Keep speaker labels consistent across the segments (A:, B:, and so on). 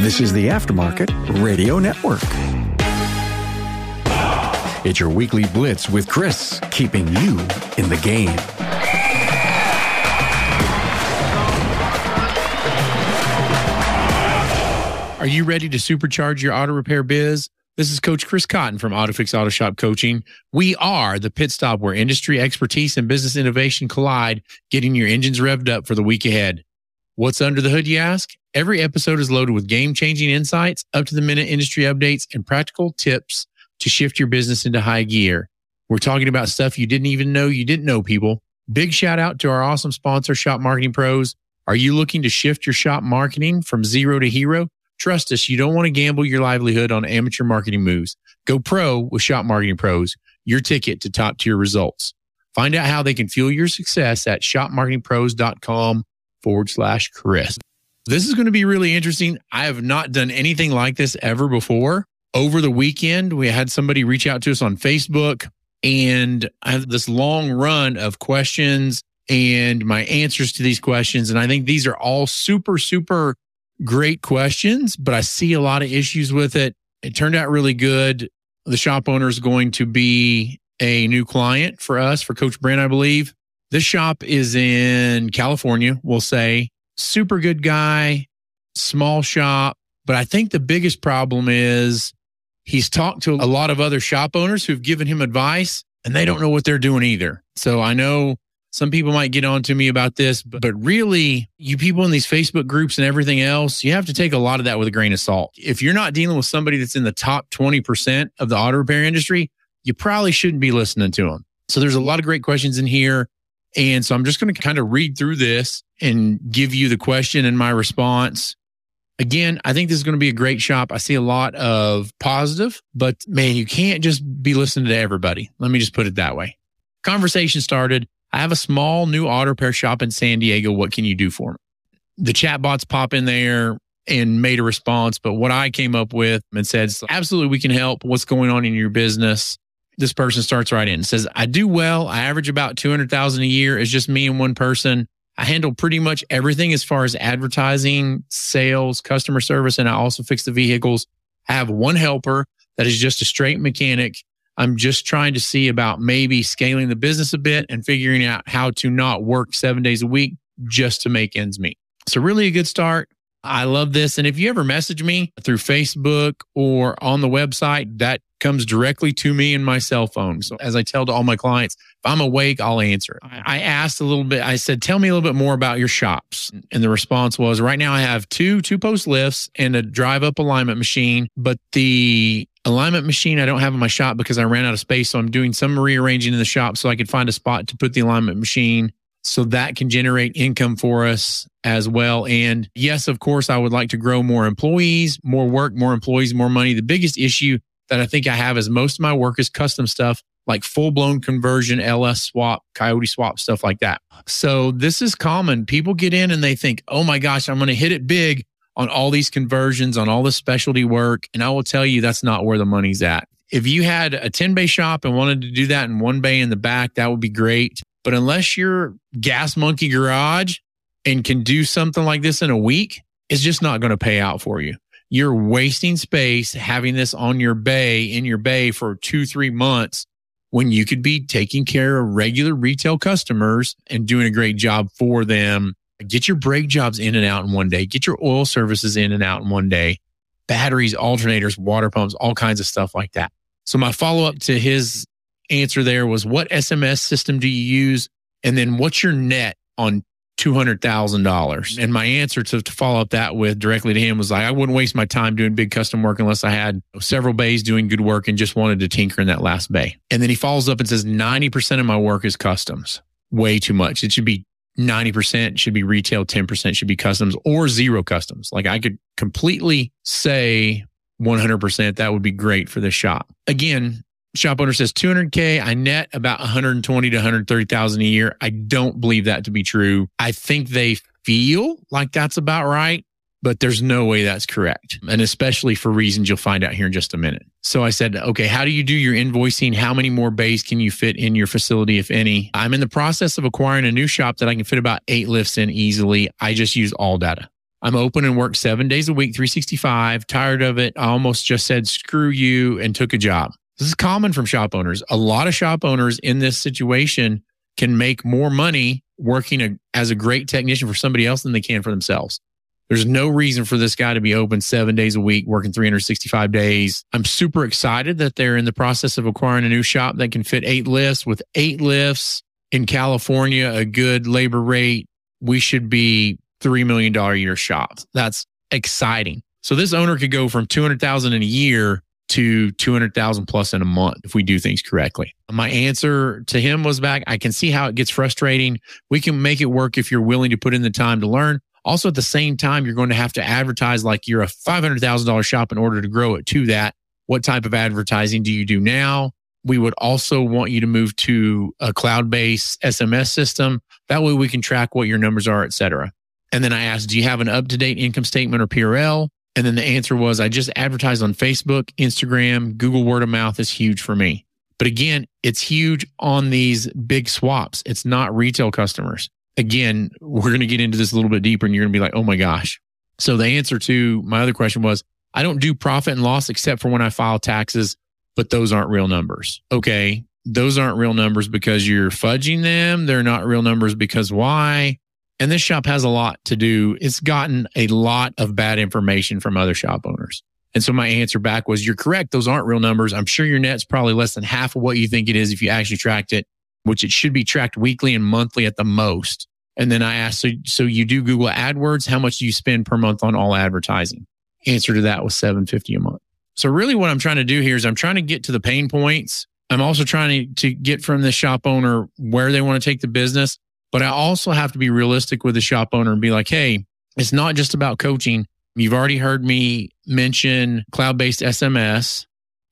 A: This is the Aftermarket Radio Network. It's your weekly blitz with Chris, keeping you in the game.
B: Are you ready to supercharge your auto repair biz? This is Coach Chris Cotton from AutoFix Auto Shop Coaching. We are the pit stop where industry expertise and business innovation collide, getting your engines revved up for the week ahead. What's under the hood, you ask? Every episode is loaded with game changing insights, up to the minute industry updates, and practical tips to shift your business into high gear. We're talking about stuff you didn't even know you didn't know, people. Big shout out to our awesome sponsor, Shop Marketing Pros. Are you looking to shift your shop marketing from zero to hero? Trust us, you don't want to gamble your livelihood on amateur marketing moves. Go pro with Shop Marketing Pros, your ticket to top tier results. Find out how they can fuel your success at shopmarketingpros.com forward slash Chris. This is going to be really interesting. I have not done anything like this ever before. Over the weekend, we had somebody reach out to us on Facebook, and I have this long run of questions and my answers to these questions. And I think these are all super, super great questions, but I see a lot of issues with it. It turned out really good. The shop owner is going to be a new client for us, for Coach Brent, I believe. This shop is in California, we'll say. Super good guy, small shop. But I think the biggest problem is he's talked to a lot of other shop owners who've given him advice and they don't know what they're doing either. So I know some people might get on to me about this, but, but really, you people in these Facebook groups and everything else, you have to take a lot of that with a grain of salt. If you're not dealing with somebody that's in the top 20% of the auto repair industry, you probably shouldn't be listening to them. So there's a lot of great questions in here. And so I'm just going to kind of read through this and give you the question and my response. Again, I think this is going to be a great shop. I see a lot of positive, but man, you can't just be listening to everybody. Let me just put it that way. Conversation started. I have a small new auto repair shop in San Diego. What can you do for me? The chatbots pop in there and made a response. But what I came up with and said, absolutely, we can help. What's going on in your business? This person starts right in and says, I do well. I average about 200,000 a year. It's just me and one person. I handle pretty much everything as far as advertising, sales, customer service, and I also fix the vehicles. I have one helper that is just a straight mechanic I'm just trying to see about maybe scaling the business a bit and figuring out how to not work seven days a week just to make ends meet. So, really a good start. I love this. And if you ever message me through Facebook or on the website, that comes directly to me in my cell phone. So, as I tell to all my clients, if I'm awake, I'll answer. I asked a little bit, I said, tell me a little bit more about your shops. And the response was, right now I have two two post lifts and a drive up alignment machine, but the alignment machine I don't have in my shop because I ran out of space. So I'm doing some rearranging in the shop so I could find a spot to put the alignment machine so that can generate income for us as well. And yes, of course, I would like to grow more employees, more work, more employees, more money. The biggest issue that I think I have is most of my work is custom stuff like full blown conversion, LS swap, coyote swap, stuff like that. So this is common. People get in and they think, oh my gosh, I'm going to hit it big on all these conversions, on all the specialty work. And I will tell you that's not where the money's at. If you had a 10 bay shop and wanted to do that in one bay in the back, that would be great. But unless you're gas monkey garage and can do something like this in a week, it's just not going to pay out for you. You're wasting space having this on your bay in your bay for two, three months when you could be taking care of regular retail customers and doing a great job for them Get your brake jobs in and out in one day. Get your oil services in and out in one day. Batteries, alternators, water pumps, all kinds of stuff like that. So my follow up to his answer there was what SMS system do you use? And then what's your net on $200,000? And my answer to, to follow up that with directly to him was like, I wouldn't waste my time doing big custom work unless I had several bays doing good work and just wanted to tinker in that last bay. And then he follows up and says, 90% of my work is customs. Way too much. It should be 90% should be retail, 10% should be customs or zero customs. Like I could completely say 100% that would be great for the shop. Again, shop owner says 200k i net about 120 to 130,000 a year. I don't believe that to be true. I think they feel like that's about right but there's no way that's correct. And especially for reasons you'll find out here in just a minute. So I said, okay, how do you do your invoicing? How many more bays can you fit in your facility, if any? I'm in the process of acquiring a new shop that I can fit about eight lifts in easily. I just use ALLDATA I'm open and work seven days a week, 365. Tired of it. I almost just said, screw you and took a job. This is common from shop owners. A lot of shop owners in this situation can make more money working a, as a great technician for somebody else than they can for themselves. There's no reason for this guy to be open seven days a week, working 365 days. I'm super excited that they're in the process of acquiring a new shop that can fit eight lifts with eight lifts in California, a good labor rate. We should be $3 million a year shops. That's exciting. So this owner could go from 200,000 in a year to 200,000 plus in a month if we do things correctly. My answer to him was back. I can see how it gets frustrating. We can make it work if you're willing to put in the time to learn. Also, at the same time, you're going to have to advertise like you're a $500,000 shop in order to grow it to that. What type of advertising do you do now? We would also want you to move to a cloud based SMS system. That way we can track what your numbers are, et cetera. And then I asked, do you have an up to date income statement or P&L? And then the answer was, I just advertise on Facebook, Instagram, Google word of mouth is huge for me. But again, it's huge on these big swaps. It's not retail customers. Again, we're going to get into this a little bit deeper and you're going to be like, oh my gosh. So the answer to my other question was, I don't do profit and loss except for when I file taxes, but those aren't real numbers. Okay. Those aren't real numbers because you're fudging them. They're not real numbers because why? And this shop has a lot to do. It's gotten a lot of bad information from other shop owners. And so my answer back was, you're correct. Those aren't real numbers. I'm sure your net's probably less than half of what you think it is if you actually tracked it, which it should be tracked weekly and monthly at the most. And then I asked, so, so you do Google AdWords? How much do you spend per month on all advertising? Answer to that was 750 a month. So really what I'm trying to do here is I'm trying to get to the pain points. I'm also trying to, to get from the shop owner where they want to take the business. But I also have to be realistic with the shop owner and be like, hey, it's not just about coaching. You've already heard me mention cloud based SMS.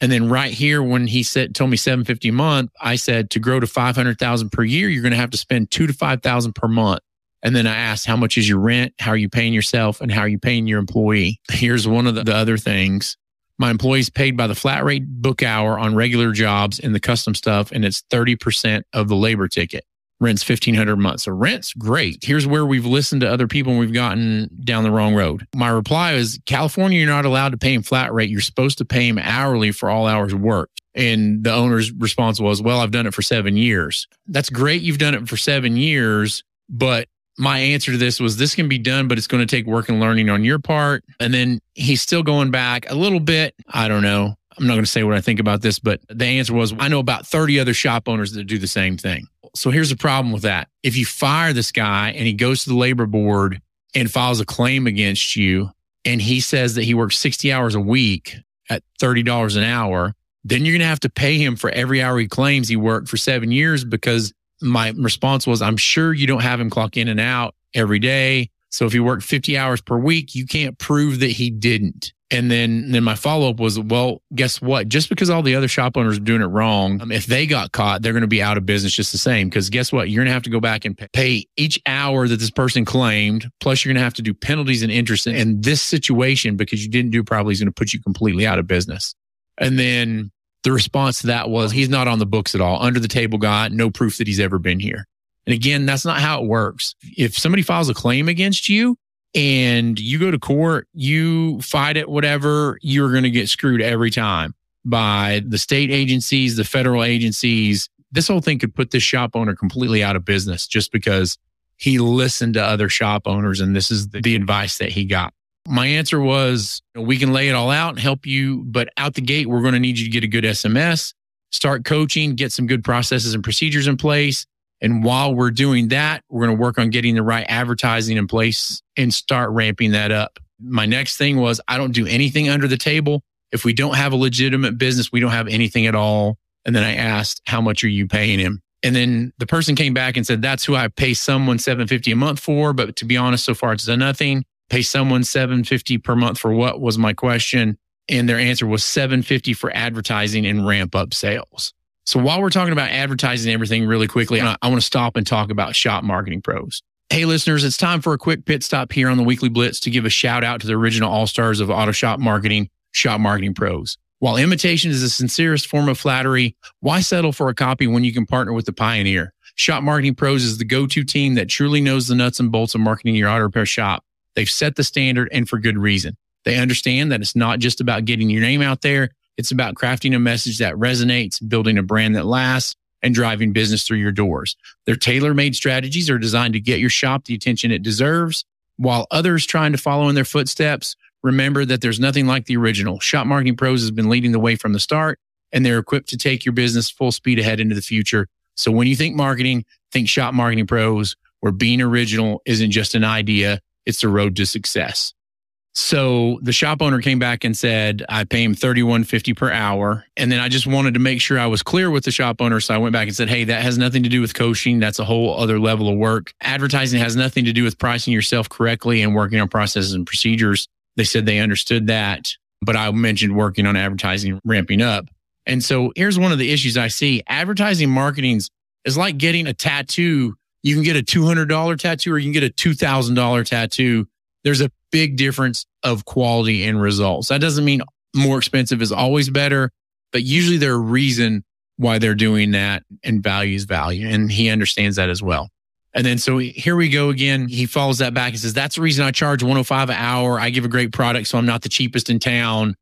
B: And then right here, when he said, told me 750 a month, I said to grow to 500,000 per year, you're going to have to spend two to 5,000 per month. And then I asked, how much is your rent? How are you paying yourself? And how are you paying your employee? Here's one of the, the other things. My employees paid by the flat rate book hour on regular jobs and the custom stuff, and it's 30% of the labor ticket rent's 1500 a month. So rent's great. Here's where we've listened to other people and we've gotten down the wrong road. My reply is California, you're not allowed to pay him flat rate. You're supposed to pay him hourly for all hours worked. And the owner's response was, well, I've done it for seven years. That's great. You've done it for seven years, but my answer to this was this can be done, but it's going to take work and learning on your part. And then he's still going back a little bit. I don't know. I'm not going to say what I think about this, but the answer was I know about 30 other shop owners that do the same thing. So here's the problem with that. If you fire this guy and he goes to the labor board and files a claim against you and he says that he works 60 hours a week at $30 an hour, then you're going to have to pay him for every hour he claims he worked for seven years because my response was, I'm sure you don't have him clock in and out every day. So if he worked 50 hours per week, you can't prove that he didn't. And then, then my follow up was, well, guess what? Just because all the other shop owners are doing it wrong, um, if they got caught, they're going to be out of business just the same. Because guess what? You're going to have to go back and pay each hour that this person claimed. Plus, you're going to have to do penalties and interest. And this situation, because you didn't do properly, is going to put you completely out of business. And then the response to that was, he's not on the books at all. Under the table guy, no proof that he's ever been here. And again, that's not how it works. If somebody files a claim against you, and you go to court, you fight it, whatever, you're going to get screwed every time by the state agencies, the federal agencies. This whole thing could put this shop owner completely out of business just because he listened to other shop owners and this is the, advice that he got. My answer was we can lay it all out and help you, but out the gate, we're going to need you to get a good SMS, start coaching, get some good processes and procedures in place. And while we're doing that, we're going to work on getting the right advertising in place and start ramping that up. My next thing was I don't do anything under the table. If we don't have a legitimate business, we don't have anything at all. And then I asked, how much are you paying him? And then the person came back and said, that's who I pay someone 750 a month for. But to be honest, so far it's done nothing. Pay someone 750 per month for what was my question. And their answer was 750 for advertising and ramp up sales. So while we're talking about advertising and everything really quickly, I, want to stop and talk about shop marketing pros. Hey, listeners, it's time for a quick pit stop here on the Weekly Blitz to give a shout out to the original all stars of auto shop marketing, shop marketing pros. While imitation is the sincerest form of flattery, why settle for a copy when you can partner with the pioneer? Shop Marketing Pros is the go to team that truly knows the nuts and bolts of marketing your auto repair shop. They've set the standard and for good reason. They understand that it's not just about getting your name out there. It's about crafting a message that resonates, building a brand that lasts, and driving business through your doors. Their tailor made strategies are designed to get your shop the attention it deserves, while others trying to follow in their footsteps. Remember that there's nothing like the original. Shop Marketing Pros has been leading the way from the start, and they're equipped to take your business full speed ahead into the future. So when you think marketing, think Shop Marketing Pros, where being original isn't just an idea, it's the road to success. So the shop owner came back and said, I pay him thirty one fifty per hour. And then I just wanted to make sure I was clear with the shop owner. So I went back and said, Hey, that has nothing to do with coaching. That's a whole other level of work. Advertising has nothing to do with pricing yourself correctly and working on processes and procedures. They said they understood that. But I mentioned working on advertising, ramping up. And so here's one of the issues I see. Advertising marketing is like getting a tattoo. You can get a $200 tattoo or you can get a $2,000 tattoo. There's a big difference of quality and results. That doesn't mean more expensive is always better, but usually there's a reason why they're doing that and values value. And he understands that as well. And then so here we go again. He follows that back and says, that's the reason I charge 105 an hour. I give a great product. So I'm not the cheapest in town.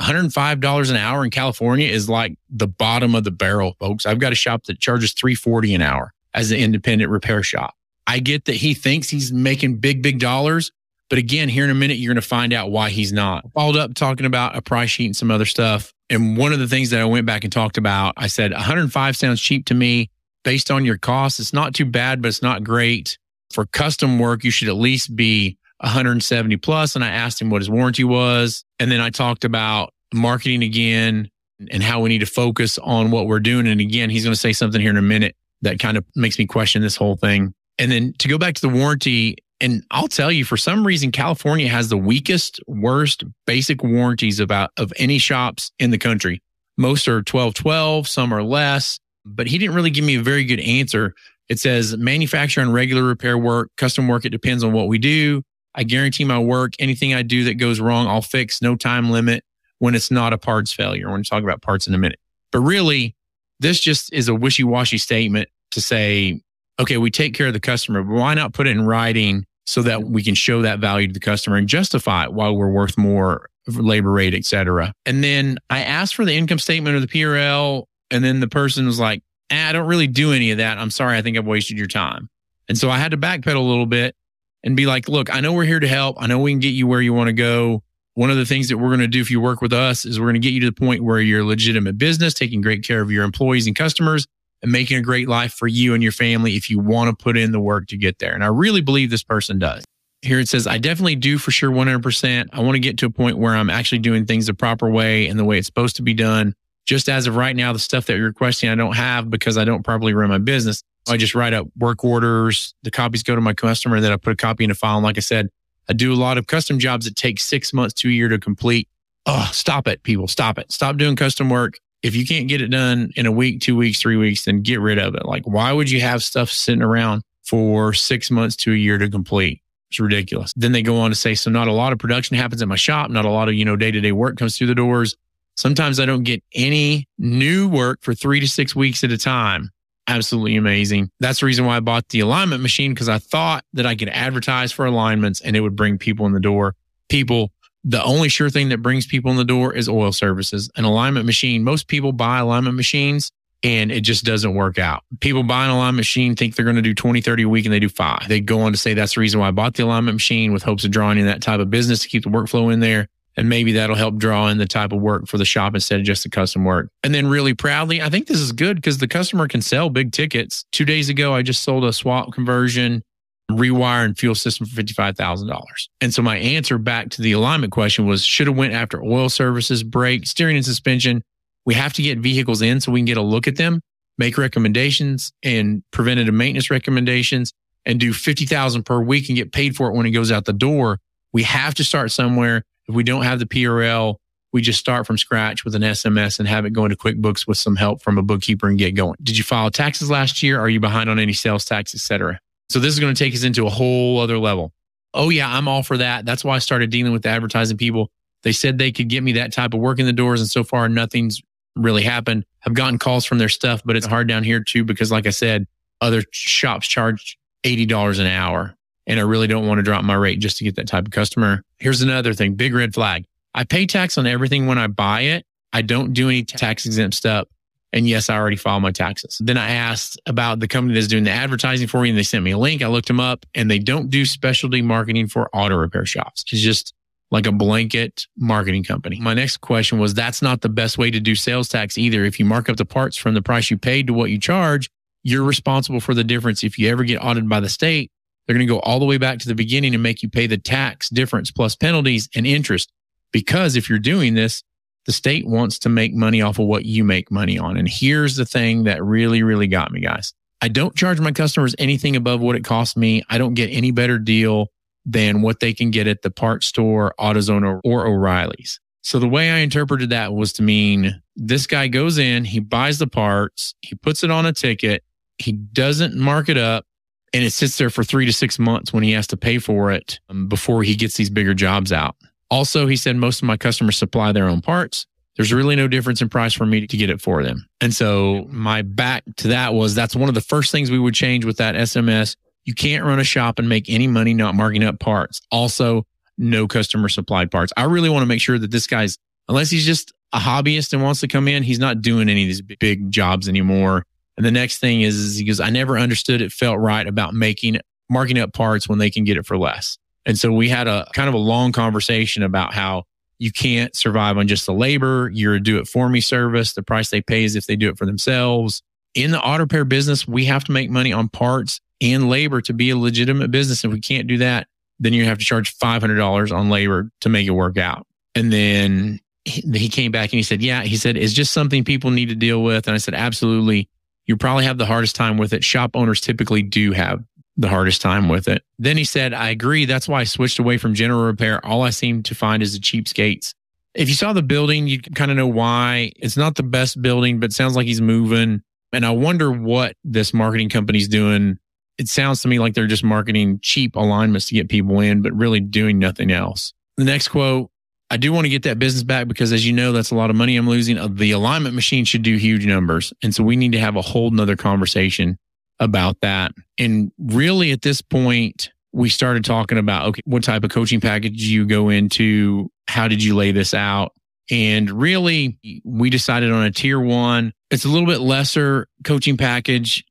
B: $105 an hour in California is like the bottom of the barrel, folks. I've got a shop that charges 340 an hour as an independent repair shop. I get that he thinks he's making big, big dollars, but again, here in a minute, you're going to find out why he's not. Followed up talking about a price sheet and some other stuff. And one of the things that I went back and talked about, I said 105 sounds cheap to me based on your costs. It's not too bad, but it's not great. For custom work, you should at least be 170 plus. And I asked him what his warranty was. And then I talked about marketing again and how we need to focus on what we're doing. And again, he's going to say something here in a minute that kind of makes me question this whole thing. And then to go back to the warranty, and I'll tell you, for some reason, California has the weakest, worst basic warranties about of any shops in the country. Most are 1212, some are less, but he didn't really give me a very good answer. It says manufacturer and regular repair work, custom work, it depends on what we do. I guarantee my work, anything I do that goes wrong, I'll fix, no time limit when it's not a parts failure. We're going to talk about parts in a minute. But really, this just is a wishy washy statement to say okay, we take care of the customer, but why not put it in writing so that we can show that value to the customer and justify it while we're worth more labor rate, et cetera. And then I asked for the income statement or the P&L. And then the person was like, ah, I don't really do any of that. I'm sorry. I think I've wasted your time. And so I had to backpedal a little bit and be like, look, I know we're here to help. I know we can get you where you want to go. One of the things that we're going to do if you work with us is we're going to get you to the point where you're a legitimate business, taking great care of your employees and customers and making a great life for you and your family if you want to put in the work to get there. And I really believe this person does. Here it says, I definitely do for sure 100%. I want to get to a point where I'm actually doing things the proper way and the way it's supposed to be done. Just as of right now, the stuff that you're requesting, I don't have because I don't properly run my business. I just write up work orders. The copies go to my customer. Then I put a copy in a file. And like I said, I do a lot of custom jobs that take six months to a year to complete. Oh, stop it, people. Stop it. Stop doing custom work if you can't get it done in a week, two weeks, three weeks, then get rid of it. Like, why would you have stuff sitting around for six months to a year to complete? It's ridiculous. Then they go on to say, so not a lot of production happens at my shop. Not a lot of, you know, day to day work comes through the doors. Sometimes I don't get any new work for three to six weeks at a time. Absolutely amazing. That's the reason why I bought the alignment machine because I thought that I could advertise for alignments and it would bring people in the door. People the only sure thing that brings people in the door is oil services. An alignment machine, most people buy alignment machines and it just doesn't work out. People buy an alignment machine, think they're going to do 20, 30 a week and they do five. They go on to say that's the reason why I bought the alignment machine with hopes of drawing in that type of business to keep the workflow in there. And maybe that'll help draw in the type of work for the shop instead of just the custom work. And then really proudly, I think this is good because the customer can sell big tickets. Two days ago, I just sold a swap conversion rewire and fuel system for $55,000. And so my answer back to the alignment question was should have went after oil services, brake, steering and suspension. We have to get vehicles in so we can get a look at them, make recommendations and preventative maintenance recommendations and do 50,000 per week and get paid for it when it goes out the door. We have to start somewhere. If we don't have the P&L, we just start from scratch with an SMS and have it go into QuickBooks with some help from a bookkeeper and get going. Did you file taxes last year? Are you behind on any sales tax, et cetera? So this is going to take us into a whole other level. Oh yeah, I'm all for that. That's why I started dealing with the advertising people. They said they could get me that type of work in the doors. And so far, nothing's really happened. I've gotten calls from their stuff, but it's hard down here too, because like I said, other shops charge $80 an hour. And I really don't want to drop my rate just to get that type of customer. Here's another thing big red flag. I pay tax on everything when I buy it. I don't do any tax exempt stuff. And yes, I already filed my taxes. Then I asked about the company that's doing the advertising for me and they sent me a link. I looked them up and they don't do specialty marketing for auto repair shops. It's just like a blanket marketing company. My next question was that's not the best way to do sales tax either. If you mark up the parts from the price you paid to what you charge, you're responsible for the difference. If you ever get audited by the state, they're going to go all the way back to the beginning and make you pay the tax difference plus penalties and interest. Because if you're doing this, the state wants to make money off of what you make money on. And here's the thing that really, really got me, guys. I don't charge my customers anything above what it costs me. I don't get any better deal than what they can get at the parts store, AutoZone, or, or O'Reilly's. So the way I interpreted that was to mean this guy goes in, he buys the parts, he puts it on a ticket, he doesn't mark it up, and it sits there for three to six months when he has to pay for it um, before he gets these bigger jobs out. Also, he said most of my customers supply their own parts. There's really no difference in price for me to get it for them. And so my back to that was that's one of the first things we would change with that SMS. You can't run a shop and make any money not marking up parts. Also, no customer supplied parts. I really want to make sure that this guy's, unless he's just a hobbyist and wants to come in, he's not doing any of these big jobs anymore. And the next thing is, is because I never understood it felt right about making marking up parts when they can get it for less. And so we had a kind of a long conversation about how you can't survive on just the labor. You're a do it for me service. The price they pay is if they do it for themselves. In the auto repair business, we have to make money on parts and labor to be a legitimate business. If we can't do that, then you have to charge $500 on labor to make it work out. And then he came back and he said, Yeah, he said, it's just something people need to deal with. And I said, Absolutely. You probably have the hardest time with it. Shop owners typically do have the hardest time with it. Then he said, I agree. That's why I switched away from general repair. All I seem to find is the cheapskates. If you saw the building, you kind of know why. It's not the best building, but sounds like he's moving. And I wonder what this marketing company's doing. It sounds to me like they're just marketing cheap alignments to get people in, but really doing nothing else. The next quote I do want to get that business back because, as you know, that's a lot of money I'm losing. Uh, the alignment machine should do huge numbers. And so we need to have a whole nother conversation about that. And really at this point, we started talking about, okay, what type of coaching package you go into? How did you lay this out? And really, we decided on a tier one. It's a little bit lesser coaching package.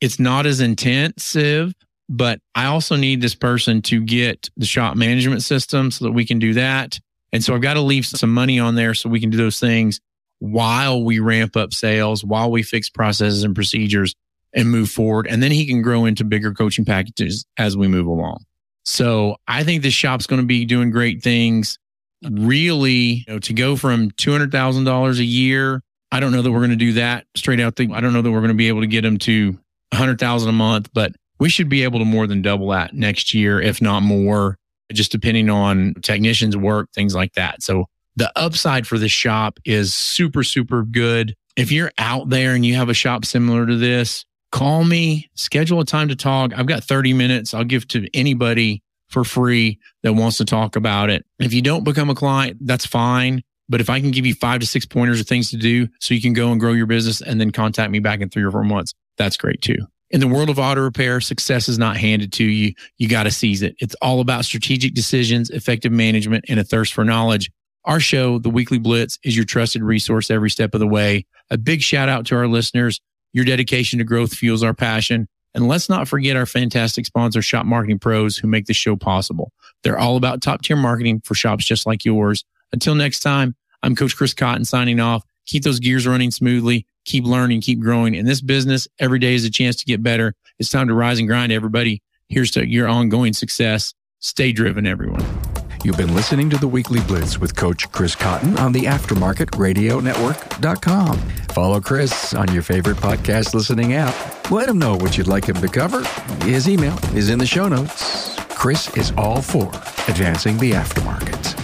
B: It's not as intensive, but I also need this person to get the shop management system so that we can do that. And so I've got to leave some money on there so we can do those things while we ramp up sales, while we fix processes and procedures and move forward. And then he can grow into bigger coaching packages as we move along. So I think this shop's going to be doing great things. Really, you know, to go from $200,000 a year, I don't know that we're going to do that straight out. The, I don't know that we're going to be able to get them to 100,000 a month, but we should be able to more than double that next year, if not more, just depending on technicians work, things like that. So the upside for this shop is super, super good. If you're out there and you have a shop similar to this, call me, schedule a time to talk. I've got 30 minutes. I'll give to anybody for free that wants to talk about it. If you don't become a client, that's fine. But if I can give you five to six pointers of things to do so you can go and grow your business and then contact me back in three or four months, that's great too. In the world of auto repair, success is not handed to you. You got to seize it. It's all about strategic decisions, effective management, and a thirst for knowledge. Our show, The Weekly Blitz, is your trusted resource every step of the way. A big shout out to our listeners. Your dedication to growth fuels our passion. And let's not forget our fantastic sponsor, Shop Marketing Pros, who make the show possible. They're all about top tier marketing for shops just like yours. Until next time, I'm Coach Chris Cotton signing off. Keep those gears running smoothly. Keep learning, keep growing. In this business, every day is a chance to get better. It's time to rise and grind, everybody. Here's to your ongoing success. Stay driven, everyone.
A: You've been listening to the Weekly Blitz with Coach Chris Cotton on the AftermarketRadioNetwork.com. Follow Chris on your favorite podcast listening app. Let him know what you'd like him to cover. His email is in the show notes. Chris is all for advancing the aftermarket.